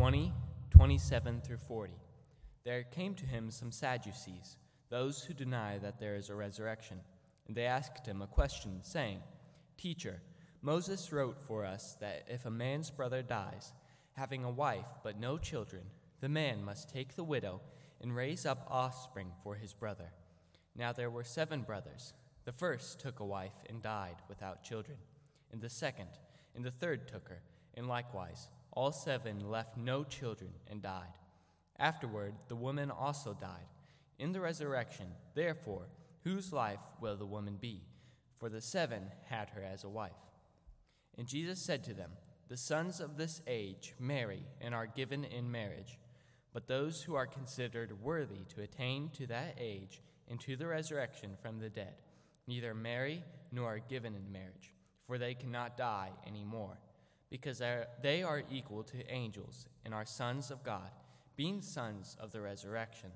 20, 27 through 40. There came to him some Sadducees, those who deny that there is a resurrection. And they asked him a question, saying, Teacher, Moses wrote for us that if a man's brother dies, having a wife but no children, the man must take the widow and raise up offspring for his brother. Now there were seven brothers. The first took a wife and died without children, and the second, and the third took her, and likewise all seven left no children and died. Afterward, the woman also died. In the resurrection, therefore, whose life will the woman be? For the seven had her as a wife. And Jesus said to them, The sons of this age marry and are given in marriage, but those who are considered worthy to attain to that age and to the resurrection from the dead neither marry nor are given in marriage, for they cannot die any more because they are equal to angels and are sons of God, being sons of the resurrection.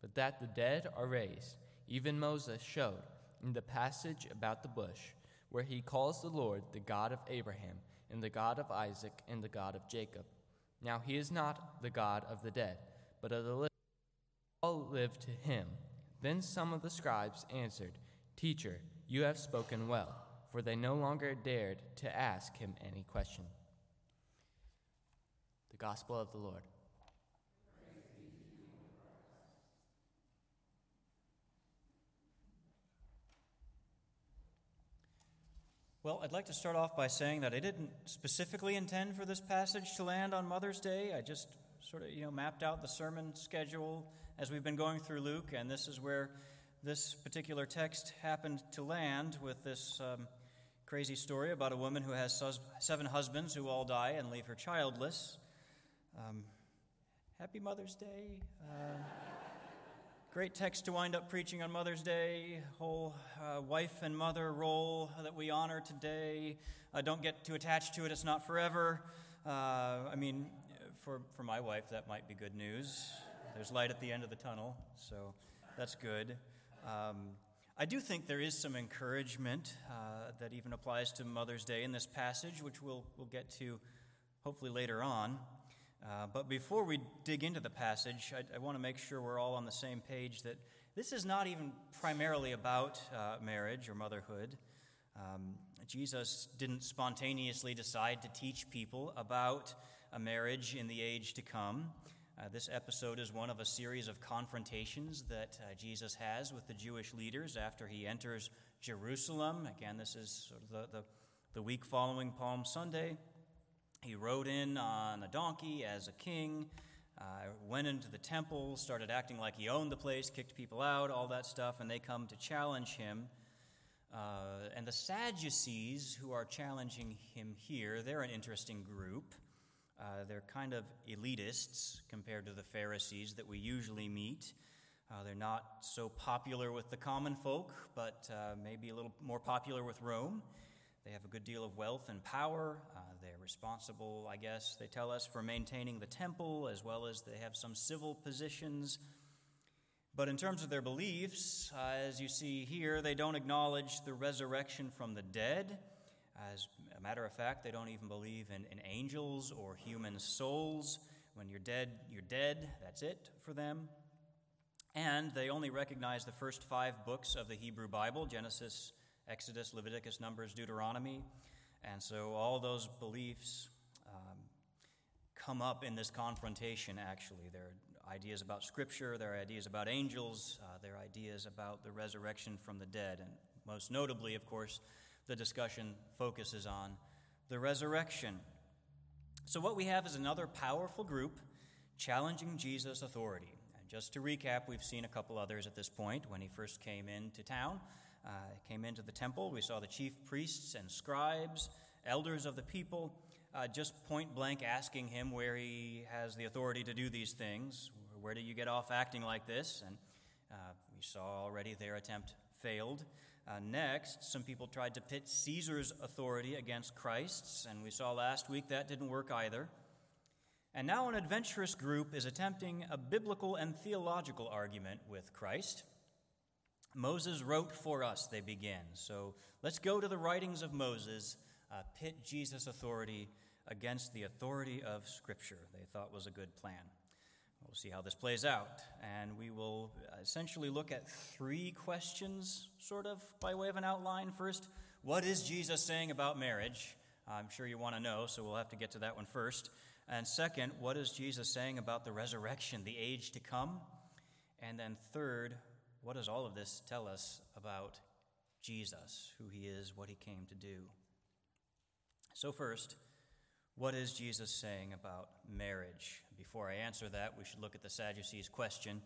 But that the dead are raised, even Moses showed in the passage about the bush, where he calls the Lord the God of Abraham, and the God of Isaac, and the God of Jacob. Now he is not the God of the dead, but of the living. All live to him. Then some of the scribes answered, Teacher, you have spoken well for they no longer dared to ask him any question. Gospel of the Lord. Well, I'd like to start off by saying that I didn't specifically intend for this passage to land on Mother's Day. I just sort of, you know, mapped out the sermon schedule as we've been going through Luke, and this is where this particular text happened to land with this um, crazy story about a woman who has seven husbands who all die and leave her childless. Um, happy Mother's Day. Uh, great text to wind up preaching on Mother's Day. Whole uh, wife and mother role that we honor today. Uh, don't get too attached to it, it's not forever. Uh, I mean, for, for my wife, that might be good news. There's light at the end of the tunnel, so that's good. Um, I do think there is some encouragement uh, that even applies to Mother's Day in this passage, which we'll, we'll get to hopefully later on. Uh, but before we dig into the passage, I, I want to make sure we're all on the same page that this is not even primarily about uh, marriage or motherhood. Um, Jesus didn't spontaneously decide to teach people about a marriage in the age to come. Uh, this episode is one of a series of confrontations that uh, Jesus has with the Jewish leaders after he enters Jerusalem. Again, this is sort of the, the, the week following Palm Sunday. He rode in on a donkey as a king, uh, went into the temple, started acting like he owned the place, kicked people out, all that stuff, and they come to challenge him. Uh, and the Sadducees, who are challenging him here, they're an interesting group. Uh, they're kind of elitists compared to the Pharisees that we usually meet. Uh, they're not so popular with the common folk, but uh, maybe a little more popular with Rome. They have a good deal of wealth and power. Uh, they're responsible, I guess, they tell us, for maintaining the temple, as well as they have some civil positions. But in terms of their beliefs, uh, as you see here, they don't acknowledge the resurrection from the dead. As a matter of fact, they don't even believe in, in angels or human souls. When you're dead, you're dead. That's it for them. And they only recognize the first five books of the Hebrew Bible Genesis, Exodus, Leviticus, Numbers, Deuteronomy. And so all those beliefs um, come up in this confrontation, actually. There are ideas about Scripture, there are ideas about angels, uh, there are ideas about the resurrection from the dead. And most notably, of course, the discussion focuses on the resurrection. So, what we have is another powerful group challenging Jesus' authority. And just to recap, we've seen a couple others at this point. When he first came into town, uh, came into the temple, we saw the chief priests and scribes, elders of the people, uh, just point blank asking him where he has the authority to do these things. Where do you get off acting like this? And uh, we saw already their attempt failed. Uh, next, some people tried to pit Caesar's authority against Christ's, and we saw last week that didn't work either. And now, an adventurous group is attempting a biblical and theological argument with Christ. Moses wrote for us, they begin. So let's go to the writings of Moses, uh, pit Jesus' authority against the authority of Scripture. They thought was a good plan. We'll see how this plays out. And we will essentially look at three questions, sort of by way of an outline. First, what is Jesus saying about marriage? I'm sure you want to know, so we'll have to get to that one first. And second, what is Jesus saying about the resurrection, the age to come? And then third, what does all of this tell us about Jesus, who he is, what he came to do? So, first, what is Jesus saying about marriage? Before I answer that, we should look at the Sadducees' question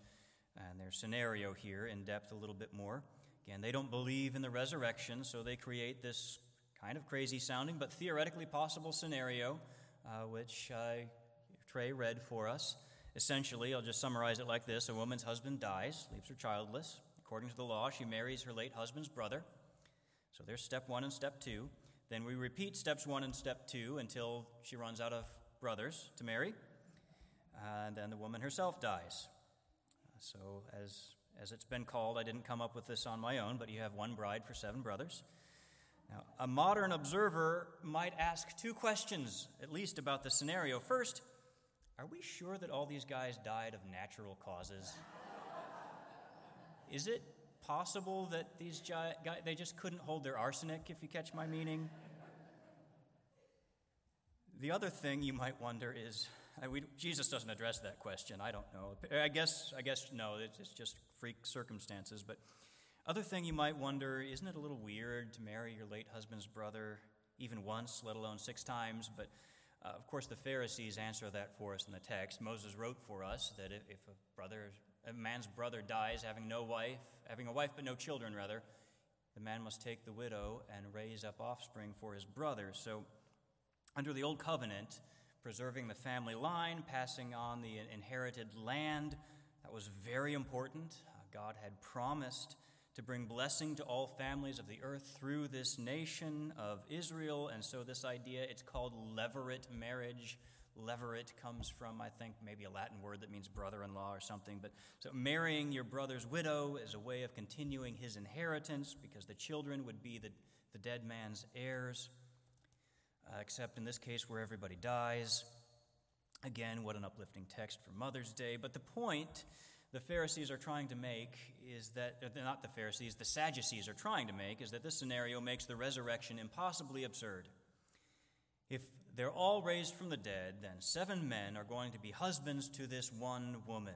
and their scenario here in depth a little bit more. Again, they don't believe in the resurrection, so they create this kind of crazy sounding but theoretically possible scenario, uh, which uh, Trey read for us. Essentially, I'll just summarize it like this A woman's husband dies, leaves her childless. According to the law, she marries her late husband's brother. So there's step one and step two. Then we repeat steps one and step two until she runs out of brothers to marry. And then the woman herself dies. So, as, as it's been called, I didn't come up with this on my own, but you have one bride for seven brothers. Now, a modern observer might ask two questions, at least, about the scenario. First, are we sure that all these guys died of natural causes? Is it possible that these guys, they just couldn't hold their arsenic, if you catch my meaning? The other thing you might wonder is we, Jesus doesn't address that question. I don't know. I guess, I guess no, it's just freak circumstances. But other thing you might wonder isn't it a little weird to marry your late husband's brother even once, let alone six times? But uh, of course, the Pharisees answer that for us in the text. Moses wrote for us that if, a brother, a man's brother dies having no wife, having a wife but no children, rather, the man must take the widow and raise up offspring for his brother. So, under the old covenant, preserving the family line, passing on the inherited land, that was very important. Uh, God had promised to bring blessing to all families of the earth through this nation of Israel. And so, this idea, it's called levirate marriage. Levirate comes from, I think, maybe a Latin word that means brother in law or something. But so, marrying your brother's widow is a way of continuing his inheritance because the children would be the, the dead man's heirs, uh, except in this case where everybody dies. Again, what an uplifting text for Mother's Day. But the point the Pharisees are trying to make is that, uh, not the Pharisees, the Sadducees are trying to make, is that this scenario makes the resurrection impossibly absurd. If they're all raised from the dead, then seven men are going to be husbands to this one woman.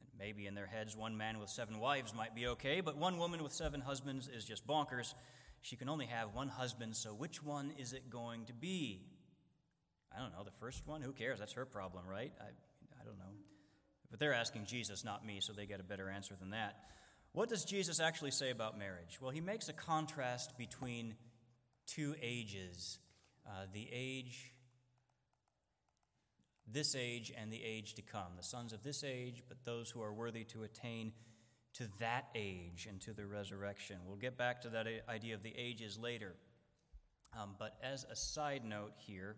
And maybe in their heads, one man with seven wives might be okay, but one woman with seven husbands is just bonkers. She can only have one husband, so which one is it going to be? I don't know, the first one? Who cares? That's her problem, right? I, I don't know. But they're asking Jesus, not me, so they get a better answer than that. What does Jesus actually say about marriage? Well, he makes a contrast between two ages uh, the age, this age, and the age to come. The sons of this age, but those who are worthy to attain to that age and to the resurrection. We'll get back to that idea of the ages later. Um, but as a side note here,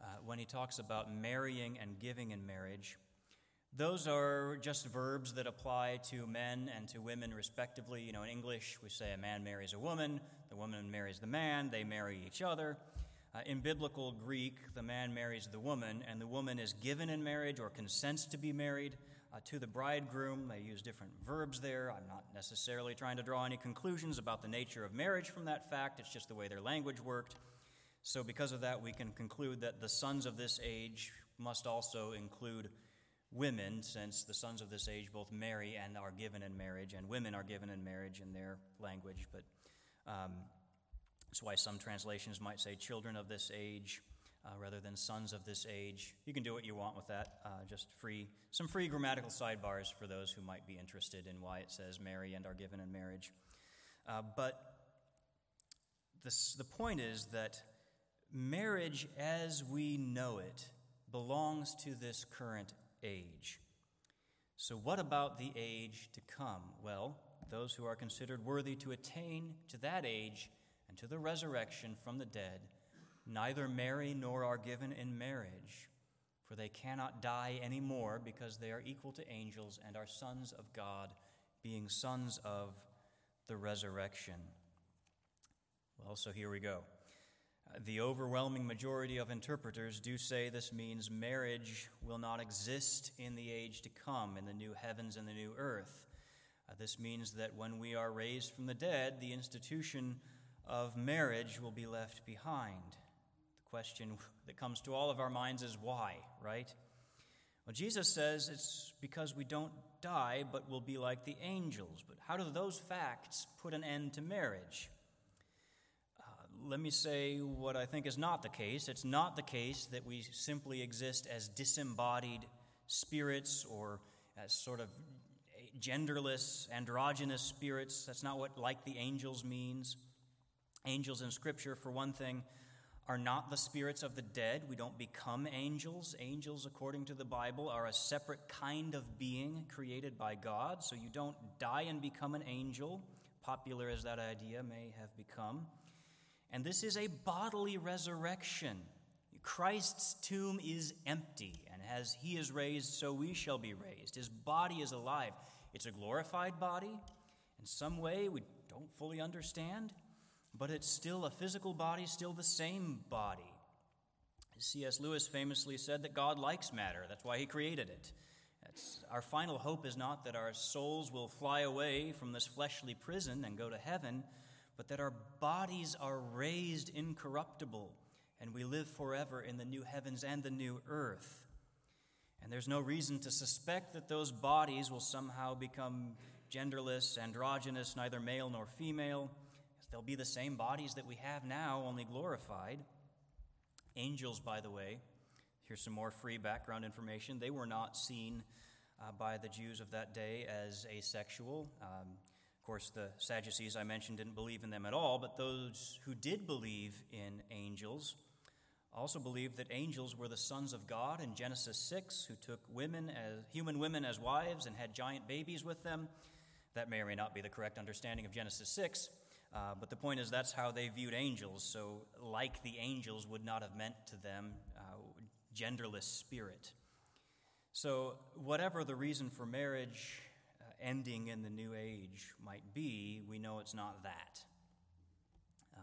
uh, when he talks about marrying and giving in marriage, those are just verbs that apply to men and to women, respectively. You know, in English, we say a man marries a woman, the woman marries the man, they marry each other. Uh, in biblical Greek, the man marries the woman, and the woman is given in marriage or consents to be married uh, to the bridegroom. They use different verbs there. I'm not necessarily trying to draw any conclusions about the nature of marriage from that fact, it's just the way their language worked. So, because of that, we can conclude that the sons of this age must also include women, since the sons of this age both marry and are given in marriage, and women are given in marriage in their language. But um, that's why some translations might say children of this age. Uh, rather than sons of this age. You can do what you want with that. Uh, just free some free grammatical sidebars for those who might be interested in why it says marry and are given in marriage. Uh, but this, the point is that marriage as we know it belongs to this current age. So, what about the age to come? Well, those who are considered worthy to attain to that age and to the resurrection from the dead neither marry nor are given in marriage, for they cannot die any more because they are equal to angels and are sons of God, being sons of the resurrection. Well, so here we go. The overwhelming majority of interpreters do say this means marriage will not exist in the age to come, in the new heavens and the new earth. Uh, this means that when we are raised from the dead, the institution of marriage will be left behind. The question that comes to all of our minds is why, right? Well, Jesus says it's because we don't die, but will be like the angels. But how do those facts put an end to marriage? Let me say what I think is not the case. It's not the case that we simply exist as disembodied spirits or as sort of genderless, androgynous spirits. That's not what like the angels means. Angels in Scripture, for one thing, are not the spirits of the dead. We don't become angels. Angels, according to the Bible, are a separate kind of being created by God. So you don't die and become an angel, popular as that idea may have become. And this is a bodily resurrection. Christ's tomb is empty, and as he is raised, so we shall be raised. His body is alive. It's a glorified body. In some way, we don't fully understand but it's still a physical body, still the same body. C.S. Lewis famously said that God likes matter, that's why he created it. Our final hope is not that our souls will fly away from this fleshly prison and go to heaven, but that our bodies are raised incorruptible and we live forever in the new heavens and the new earth. And there's no reason to suspect that those bodies will somehow become genderless, androgynous, neither male nor female. They'll be the same bodies that we have now, only glorified. Angels, by the way, here's some more free background information. They were not seen uh, by the Jews of that day as asexual. Um, course, the Sadducees I mentioned didn't believe in them at all, but those who did believe in angels also believed that angels were the sons of God in Genesis 6 who took women as human women as wives and had giant babies with them. That may or may not be the correct understanding of Genesis 6. Uh, but the point is, that's how they viewed angels. So, like the angels would not have meant to them uh, genderless spirit. So, whatever the reason for marriage ending in the new age might be, we know it's not that. Uh,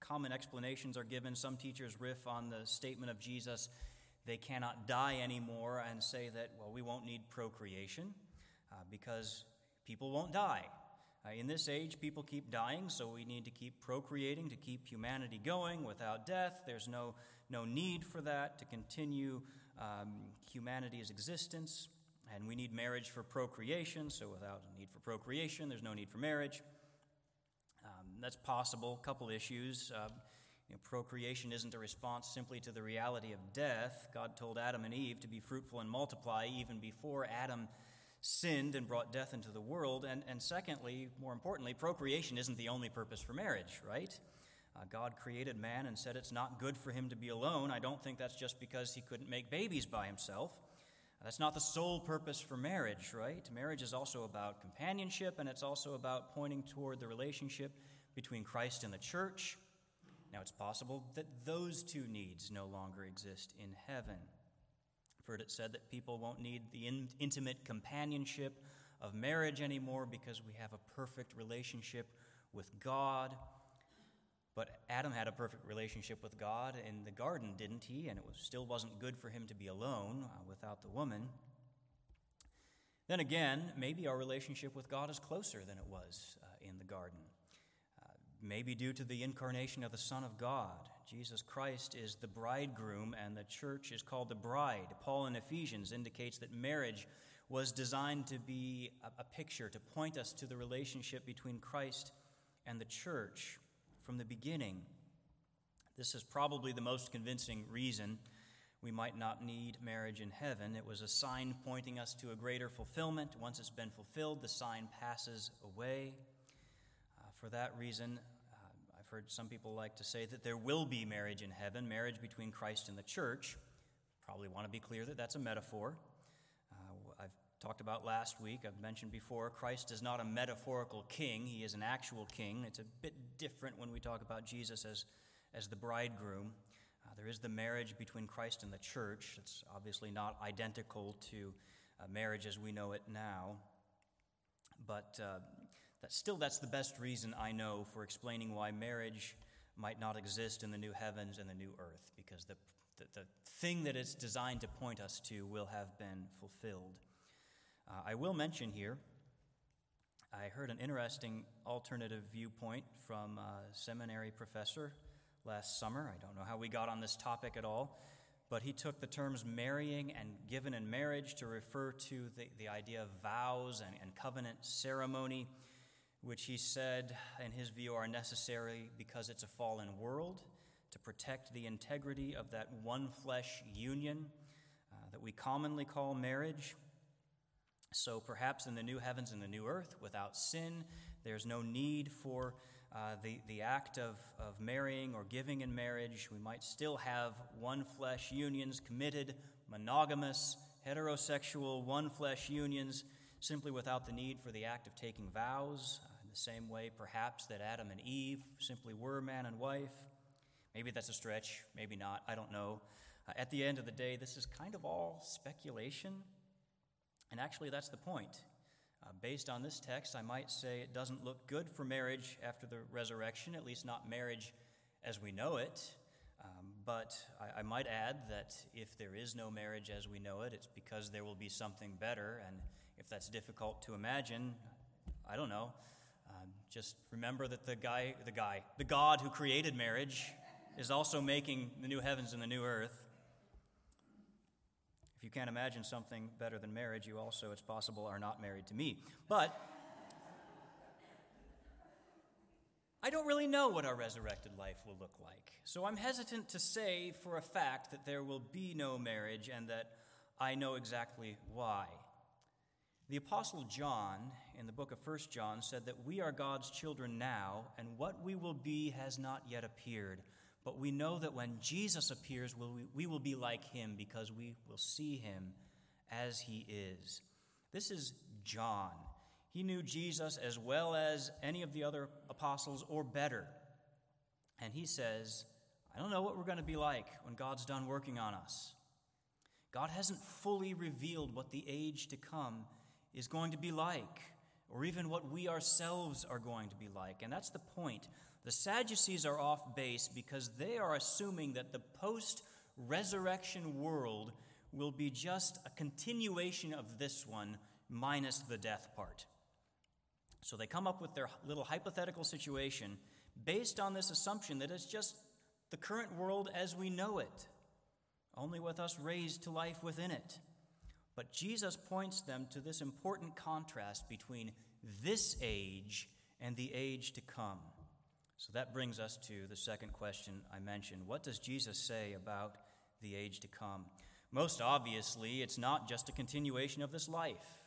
common explanations are given. Some teachers riff on the statement of Jesus, they cannot die anymore, and say that, well, we won't need procreation uh, because people won't die. Uh, in this age, people keep dying, so we need to keep procreating to keep humanity going without death. There's no, no need for that to continue um, humanity's existence. And we need marriage for procreation, so without a need for procreation, there's no need for marriage. Um, that's possible. Couple issues. Uh, you know, procreation isn't a response simply to the reality of death. God told Adam and Eve to be fruitful and multiply even before Adam sinned and brought death into the world. And, and secondly, more importantly, procreation isn't the only purpose for marriage, right? Uh, God created man and said it's not good for him to be alone. I don't think that's just because he couldn't make babies by himself. That's not the sole purpose for marriage, right? Marriage is also about companionship, and it's also about pointing toward the relationship between Christ and the church. Now, it's possible that those two needs no longer exist in heaven. I've heard it said that people won't need the in- intimate companionship of marriage anymore because we have a perfect relationship with God. But Adam had a perfect relationship with God in the garden, didn't he? And it was, still wasn't good for him to be alone uh, without the woman. Then again, maybe our relationship with God is closer than it was uh, in the garden. Uh, maybe due to the incarnation of the Son of God. Jesus Christ is the bridegroom, and the church is called the bride. Paul in Ephesians indicates that marriage was designed to be a, a picture, to point us to the relationship between Christ and the church from the beginning. This is probably the most convincing reason we might not need marriage in heaven. It was a sign pointing us to a greater fulfillment. Once it's been fulfilled, the sign passes away. Uh, for that reason, uh, I've heard some people like to say that there will be marriage in heaven, marriage between Christ and the church. Probably want to be clear that that's a metaphor. Talked about last week, I've mentioned before, Christ is not a metaphorical king, he is an actual king. It's a bit different when we talk about Jesus as, as the bridegroom. Uh, there is the marriage between Christ and the church. It's obviously not identical to uh, marriage as we know it now. But uh, that still, that's the best reason I know for explaining why marriage might not exist in the new heavens and the new earth, because the, the, the thing that it's designed to point us to will have been fulfilled. Uh, I will mention here, I heard an interesting alternative viewpoint from a seminary professor last summer. I don't know how we got on this topic at all, but he took the terms marrying and given in marriage to refer to the, the idea of vows and, and covenant ceremony, which he said, in his view, are necessary because it's a fallen world to protect the integrity of that one flesh union uh, that we commonly call marriage. So perhaps in the new heavens and the new earth, without sin, there's no need for uh, the, the act of, of marrying or giving in marriage. We might still have one flesh unions, committed, monogamous, heterosexual, one flesh unions, simply without the need for the act of taking vows, uh, in the same way, perhaps, that Adam and Eve simply were man and wife. Maybe that's a stretch, maybe not, I don't know. Uh, at the end of the day, this is kind of all speculation. And actually, that's the point. Uh, based on this text, I might say it doesn't look good for marriage after the resurrection, at least not marriage as we know it. Um, but I, I, might add that if there is no marriage as we know it, it's because there will be something better. And if that's difficult to imagine, I don't know. Um, just remember that the guy, the guy, the God who created marriage is also making the new heavens and the new earth. If you can't imagine something better than marriage, you also, it's possible, are not married to me. But I don't really know what our resurrected life will look like. So I'm hesitant to say for a fact that there will be no marriage and that I know exactly why. The Apostle John, in the book of 1 John, said that we are God's children now, and what we will be has not yet appeared. But we know that when Jesus appears, we will be like him because we will see him as he is. This is John. He knew Jesus as well as any of the other apostles or better. And he says, I don't know what we're going to be like when God's done working on us. God hasn't fully revealed what the age to come is going to be like, or even what we ourselves are going to be like. And that's the point. The Sadducees are off base because they are assuming that the post resurrection world will be just a continuation of this one minus the death part. So they come up with their little hypothetical situation based on this assumption that it's just the current world as we know it, only with us raised to life within it. But Jesus points them to this important contrast between this age and the age to come. So that brings us to the second question I mentioned. What does Jesus say about the age to come? Most obviously, it's not just a continuation of this life.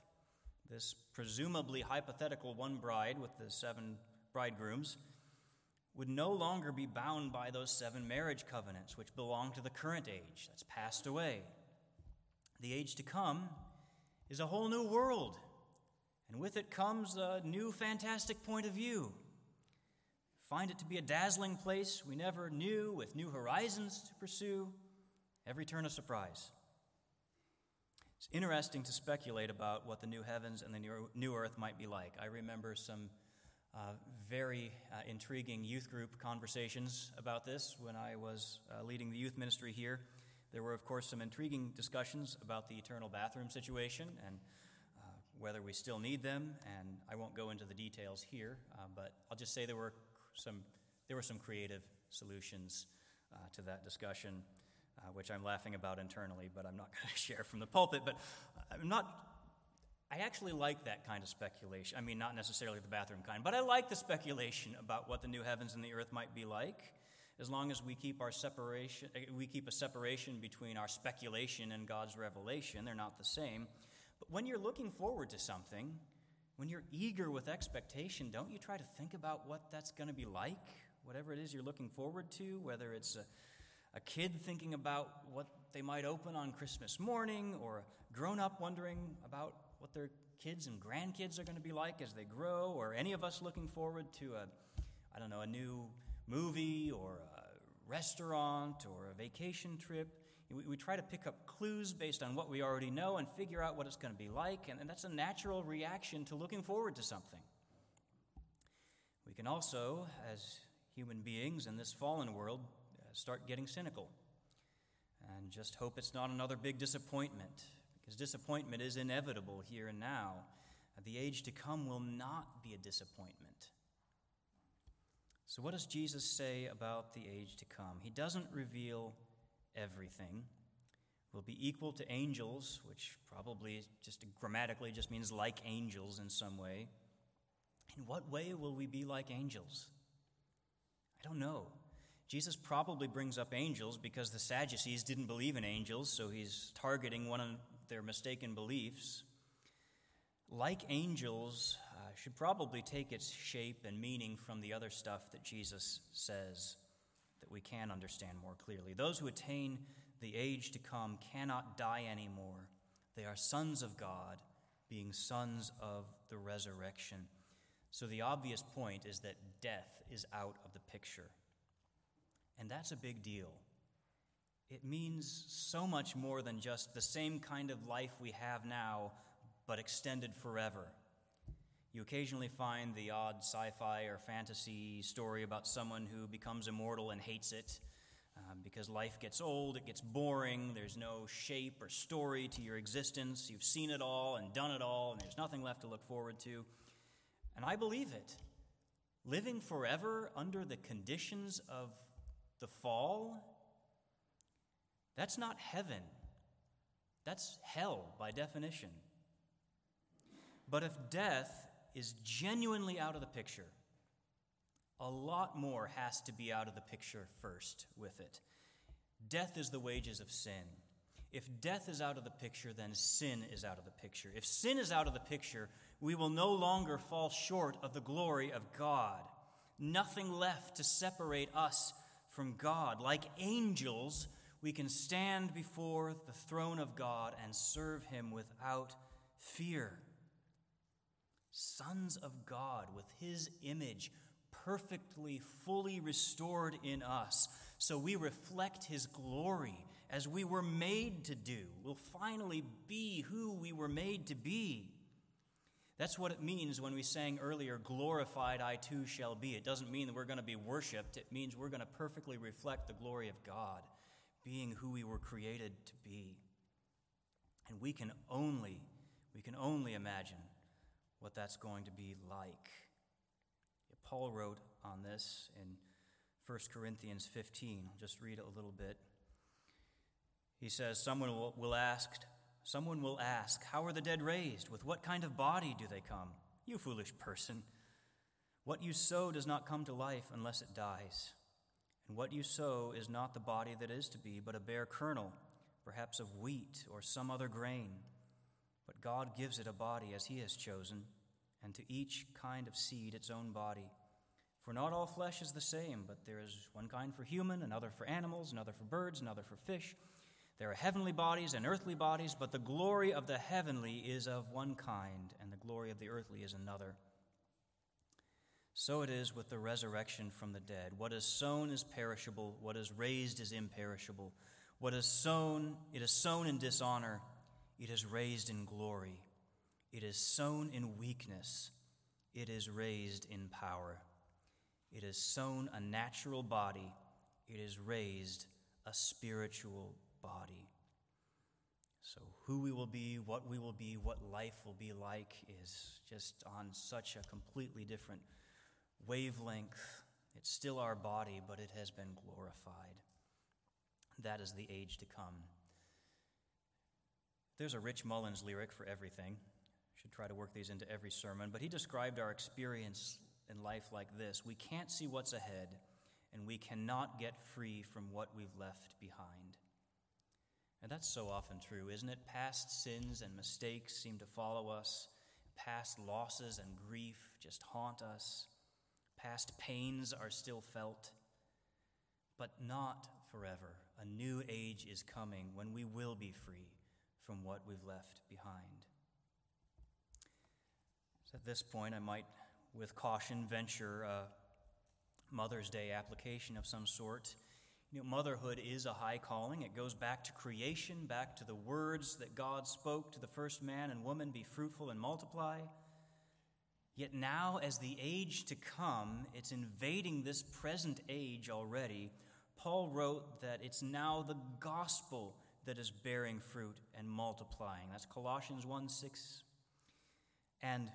This presumably hypothetical one bride with the seven bridegrooms would no longer be bound by those seven marriage covenants which belong to the current age that's passed away. The age to come is a whole new world, and with it comes a new fantastic point of view find it to be a dazzling place we never knew, with new horizons to pursue, every turn a surprise. It's interesting to speculate about what the new heavens and the new earth might be like. I remember some uh, very uh, intriguing youth group conversations about this when I was uh, leading the youth ministry here. There were, of course, some intriguing discussions about the eternal bathroom situation and uh, whether we still need them, and I won't go into the details here, uh, but I'll just say there were some, there were some creative solutions uh, to that discussion, uh, which I'm laughing about internally, but I'm not going to share from the pulpit. But I'm not. I actually like that kind of speculation. I mean, not necessarily the bathroom kind, but I like the speculation about what the new heavens and the earth might be like, as long as we keep our separation. Uh, we keep a separation between our speculation and God's revelation. They're not the same. But when you're looking forward to something, when you're eager with expectation, don't you try to think about what that's going to be like? Whatever it is you're looking forward to, whether it's a, a kid thinking about what they might open on Christmas morning, or a grown up wondering about what their kids and grandkids are going to be like as they grow, or any of us looking forward to a, I don't know, a new movie or a restaurant or a vacation trip. We, we try to pick up clues based on what we already know and figure out what it's going to be like, and, and that's a natural reaction to looking forward to something. We can also, as human beings in this fallen world uh, start getting cynical and just hope it's not another big disappointment, because disappointment is inevitable here and now. The age to come will not be a disappointment. So, what does Jesus say about the age to come? He doesn't reveal everything. We'll be equal to angels, which probably just grammatically just means like angels in some way. In what way will we be like angels? I don't know. Jesus probably brings up angels because the Sadducees didn't believe in angels, so he's targeting one of their mistaken beliefs. Like angels, uh, should probably take its shape and meaning from the other stuff that Jesus says that we can understand more clearly. Those who attain the age to come cannot die anymore. They are sons of God, being sons of the resurrection. So the obvious point is that death is out of the picture. And that's a big deal. It means so much more than just the same kind of life we have now, but extended forever. You occasionally find the odd sci fi or fantasy story about someone who becomes immortal and hates it um, because life gets old, it gets boring, there's no shape or story to your existence. You've seen it all and done it all, and there's nothing left to look forward to. And I believe it. Living forever under the conditions of the fall, that's not heaven. That's hell by definition. But if death is genuinely out of the picture, a lot more has to be out of the picture first with it. Death is the wages of sin. If death is out of the picture, then sin is out of the picture. If sin is out of the picture, we will no longer fall short of the glory of God. Nothing left to separate us from God. Like angels, we can stand before the throne of God and serve Him without fear. Sons of God with His image perfectly, fully restored in us, so we reflect His glory as we were made to do. We'll finally be who we were made to be. That's what it means when we sang earlier, glorified I too shall be. It doesn't mean that we're going to be worshiped, it means we're going to perfectly reflect the glory of God, being who we were created to be. And we can only, we can only imagine what that's going to be like. Paul wrote on this in 1 Corinthians 15. I'll just read it a little bit. He says, Someone will, will ask, Someone will ask, How are the dead raised? With what kind of body do they come? You foolish person. What you sow does not come to life unless it dies. And what you sow is not the body that is to be, but a bare kernel, perhaps of wheat or some other grain. But God gives it a body as He has chosen, and to each kind of seed its own body. For not all flesh is the same, but there is one kind for human, another for animals, another for birds, another for fish there are heavenly bodies and earthly bodies, but the glory of the heavenly is of one kind, and the glory of the earthly is another. So it is with the resurrection from the dead. What is sown is perishable, what is raised is imperishable. What is sown, it is sown in dishonor, it is raised in glory. It is sown in weakness, it is raised in power. It is sown a natural body, it is raised a spiritual body. So, who we will be, what we will be, what life will be like is just on such a completely different wavelength. It's still our body, but it has been glorified. That is the age to come. There's a Rich Mullins lyric for everything. Should try to work these into every sermon, but he described our experience in life like this We can't see what's ahead, and we cannot get free from what we've left behind. And that's so often true, isn't it? Past sins and mistakes seem to follow us. Past losses and grief just haunt us. Past pains are still felt. But not forever. A new age is coming when we will be free from what we've left behind. So at this point, I might, with caution, venture a Mother's Day application of some sort. You know, motherhood is a high calling. It goes back to creation, back to the words that God spoke to the first man and woman be fruitful and multiply. Yet now, as the age to come, it's invading this present age already. Paul wrote that it's now the gospel that is bearing fruit and multiplying. That's Colossians 1 6. And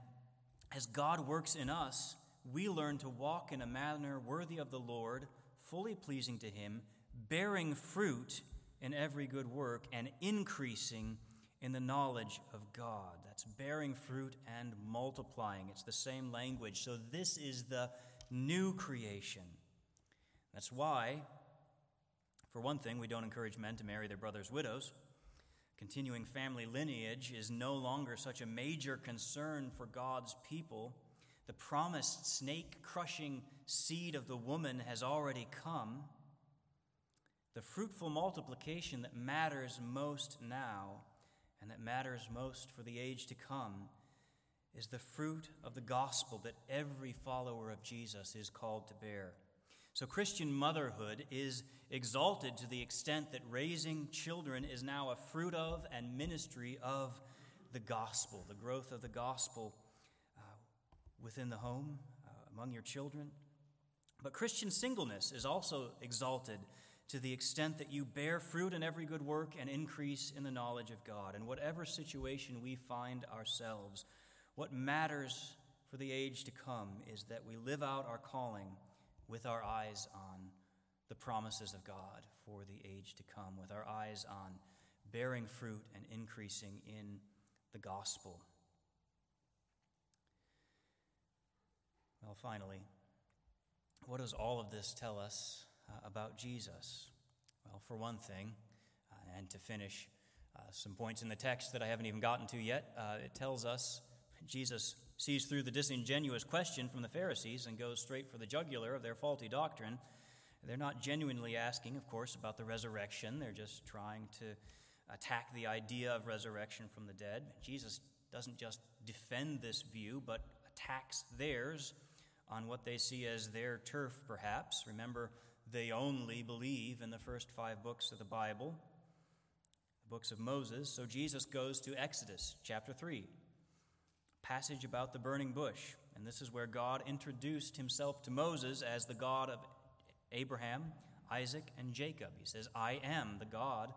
as God works in us, we learn to walk in a manner worthy of the Lord, fully pleasing to Him, bearing fruit in every good work, and increasing in the knowledge of God. That's bearing fruit and multiplying. It's the same language. So, this is the new creation. That's why, for one thing, we don't encourage men to marry their brother's widows. Continuing family lineage is no longer such a major concern for God's people. The promised snake crushing seed of the woman has already come. The fruitful multiplication that matters most now and that matters most for the age to come is the fruit of the gospel that every follower of Jesus is called to bear. So, Christian motherhood is exalted to the extent that raising children is now a fruit of and ministry of the gospel, the growth of the gospel uh, within the home, uh, among your children. But Christian singleness is also exalted to the extent that you bear fruit in every good work and increase in the knowledge of God. In whatever situation we find ourselves, what matters for the age to come is that we live out our calling with our eyes on the promises of God for the age to come, with our eyes on bearing fruit and increasing in the gospel. Well, finally, what does all of this tell us uh, about Jesus? Well, for one thing, uh, and to finish uh, some points in the text that I haven't even gotten to yet, uh, it tells us Jesus sees through the disingenuous question from the Pharisees and goes straight for the jugular of their faulty doctrine. They're not genuinely asking, of course, about the resurrection. They're just trying to attack the idea of resurrection from the dead. Jesus doesn't just defend this view, but attacks theirs on what they see as their turf, perhaps. Remember, they only believe in the first five books of the Bible, the books of Moses. So Jesus goes to Exodus chapter 3 passage about the burning bush. And this is where God introduced himself to Moses as the God of Abraham, Isaac, and Jacob. He says, I am the God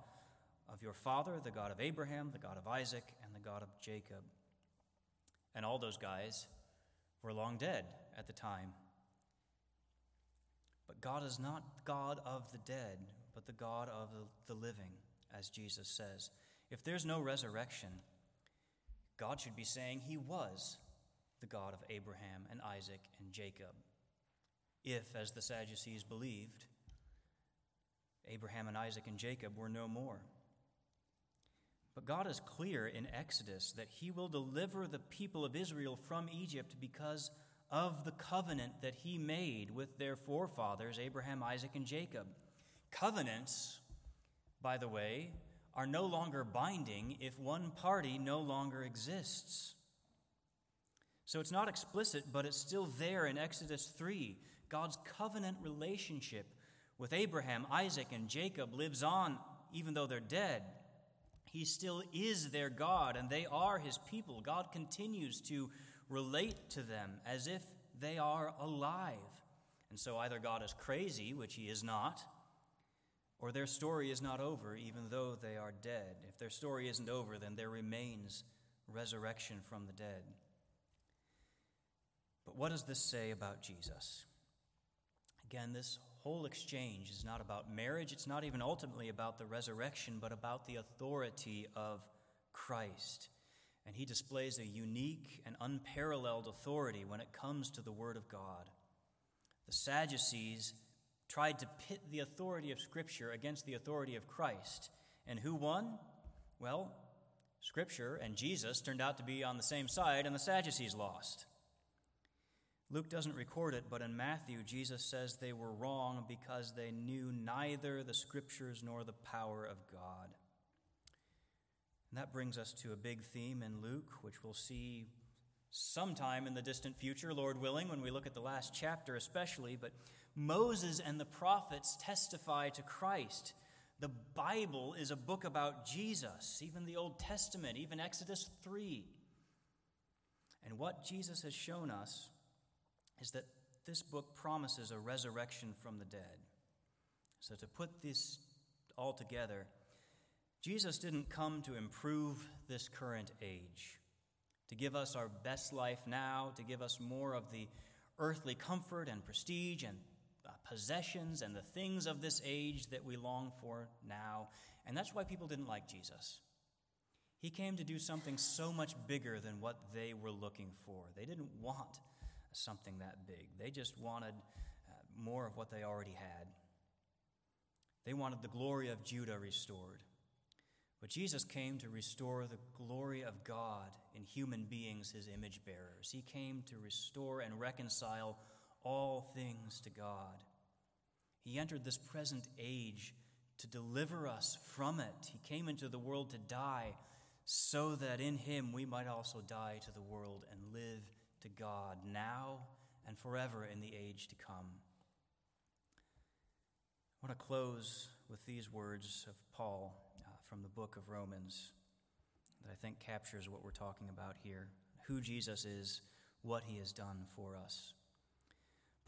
of your father, the God of Abraham, the God of Isaac, and the God of Jacob. And all those guys were long dead at the time. But God is not God of the dead, but the God of the living, as Jesus says. If there's no resurrection, God should be saying he was the God of Abraham and Isaac and Jacob. If, as the Sadducees believed, Abraham and Isaac and Jacob were no more. But God is clear in Exodus that he will deliver the people of Israel from Egypt because of the covenant that he made with their forefathers, Abraham, Isaac, and Jacob. Covenants, by the way, are no longer binding if one party no longer exists. So it's not explicit, but it's still there in Exodus 3. God's covenant relationship with Abraham, Isaac, and Jacob lives on even though they're dead. He still is their God, and they are his people. God continues to relate to them as if they are alive. And so either God is crazy, which he is not, or their story is not over, even though they are dead. If their story isn't over, then there remains resurrection from the dead. But what does this say about Jesus? Again, this whole exchange is not about marriage, it's not even ultimately about the resurrection, but about the authority of Christ. And he displays a unique and unparalleled authority when it comes to the Word of God. The Sadducees tried to pit the authority of Scripture against the authority of Christ. And who won? Well, Scripture and Jesus turned out to be on the same side, and the Sadducees lost. Luke doesn't record it, but in Matthew, Jesus says they were wrong because they knew neither the Scriptures nor the power of God. And that brings us to a big theme in Luke, which we'll see sometime in the distant future, Lord willing, when we look at the last chapter especially. But Moses and the prophets testify to Christ. The Bible is a book about Jesus, even the Old Testament, even Exodus 3. And what Jesus has shown us is that this book promises a resurrection from the dead. So, to put this all together, Jesus didn't come to improve this current age, to give us our best life now, to give us more of the earthly comfort and prestige and possessions and the things of this age that we long for now. And that's why people didn't like Jesus. He came to do something so much bigger than what they were looking for. They didn't want something that big, they just wanted uh, more of what they already had. They wanted the glory of Judah restored. But Jesus came to restore the glory of God in human beings, his image bearers. He came to restore and reconcile all things to God. He entered this present age to deliver us from it. He came into the world to die so that in him we might also die to the world and live to God now and forever in the age to come. I want to close with these words of Paul uh, from the book of Romans that I think captures what we're talking about here who Jesus is, what he has done for us.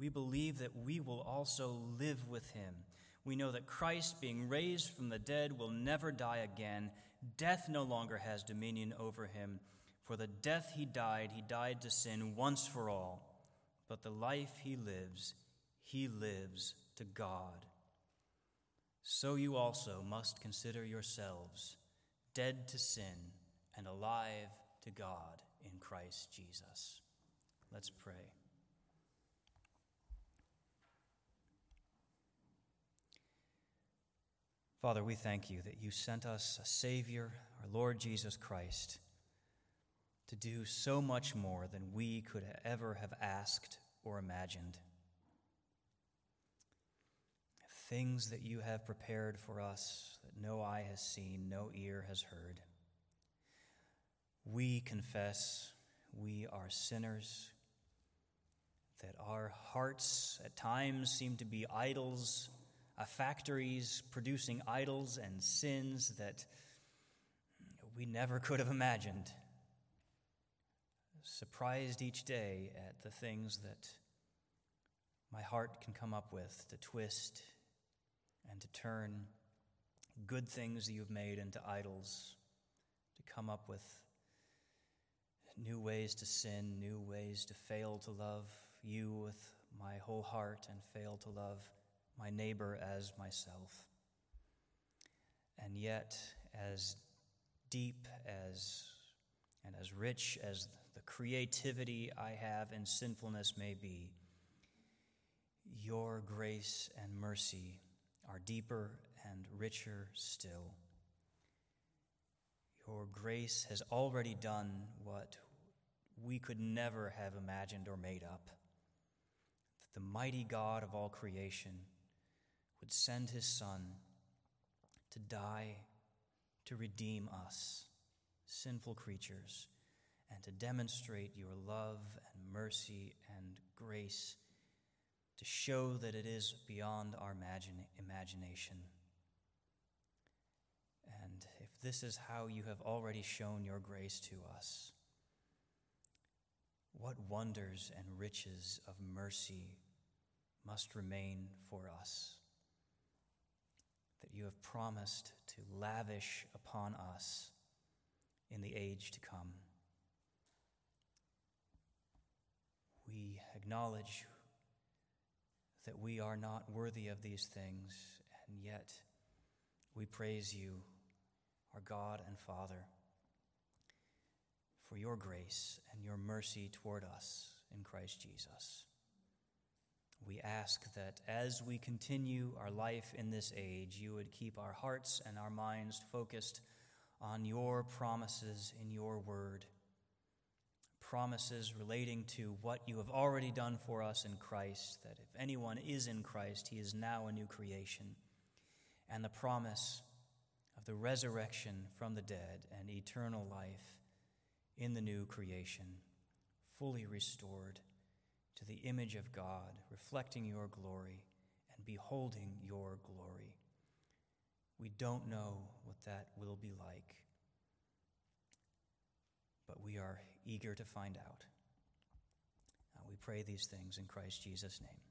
we believe that we will also live with him. We know that Christ, being raised from the dead, will never die again. Death no longer has dominion over him. For the death he died, he died to sin once for all. But the life he lives, he lives to God. So you also must consider yourselves dead to sin and alive to God in Christ Jesus. Let's pray. Father, we thank you that you sent us a Savior, our Lord Jesus Christ, to do so much more than we could ever have asked or imagined. Things that you have prepared for us that no eye has seen, no ear has heard. We confess we are sinners, that our hearts at times seem to be idols, uh, factories producing idols and sins that we never could have imagined. Surprised each day at the things that my heart can come up with to twist and to turn good things that you've made into idols, to come up with new ways to sin, new ways to fail to love you with my whole heart and fail to love my neighbor as myself. And yet, as deep as and as rich as the creativity I have in sinfulness may be, your grace and mercy are deeper and richer still. Your grace has already done what we could never have imagined or made up. That the mighty God of all creation would send his Son to die to redeem us, sinful creatures, and to demonstrate your love and mercy and grace to show that it is beyond our imagine, imagination. And if this is how you have already shown your grace to us, what wonders and riches of mercy must remain for us that you have promised to lavish upon us in the age to come. We acknowledge that we are not worthy of these things, and yet we praise you, our God and Father, for your grace and your mercy toward us in Christ Jesus. We ask that as we continue our life in this age, you would keep our hearts and our minds focused on your promises in your word, promises relating to what you have already done for us in Christ, that if anyone is in Christ, he is now a new creation, and the promise of the resurrection from the dead and eternal life in the new creation, fully restored to the image of God, reflecting your glory and beholding your glory. We don't know what that will be like, but we are eager to find out. Uh, we pray these things in Christ Jesus' name.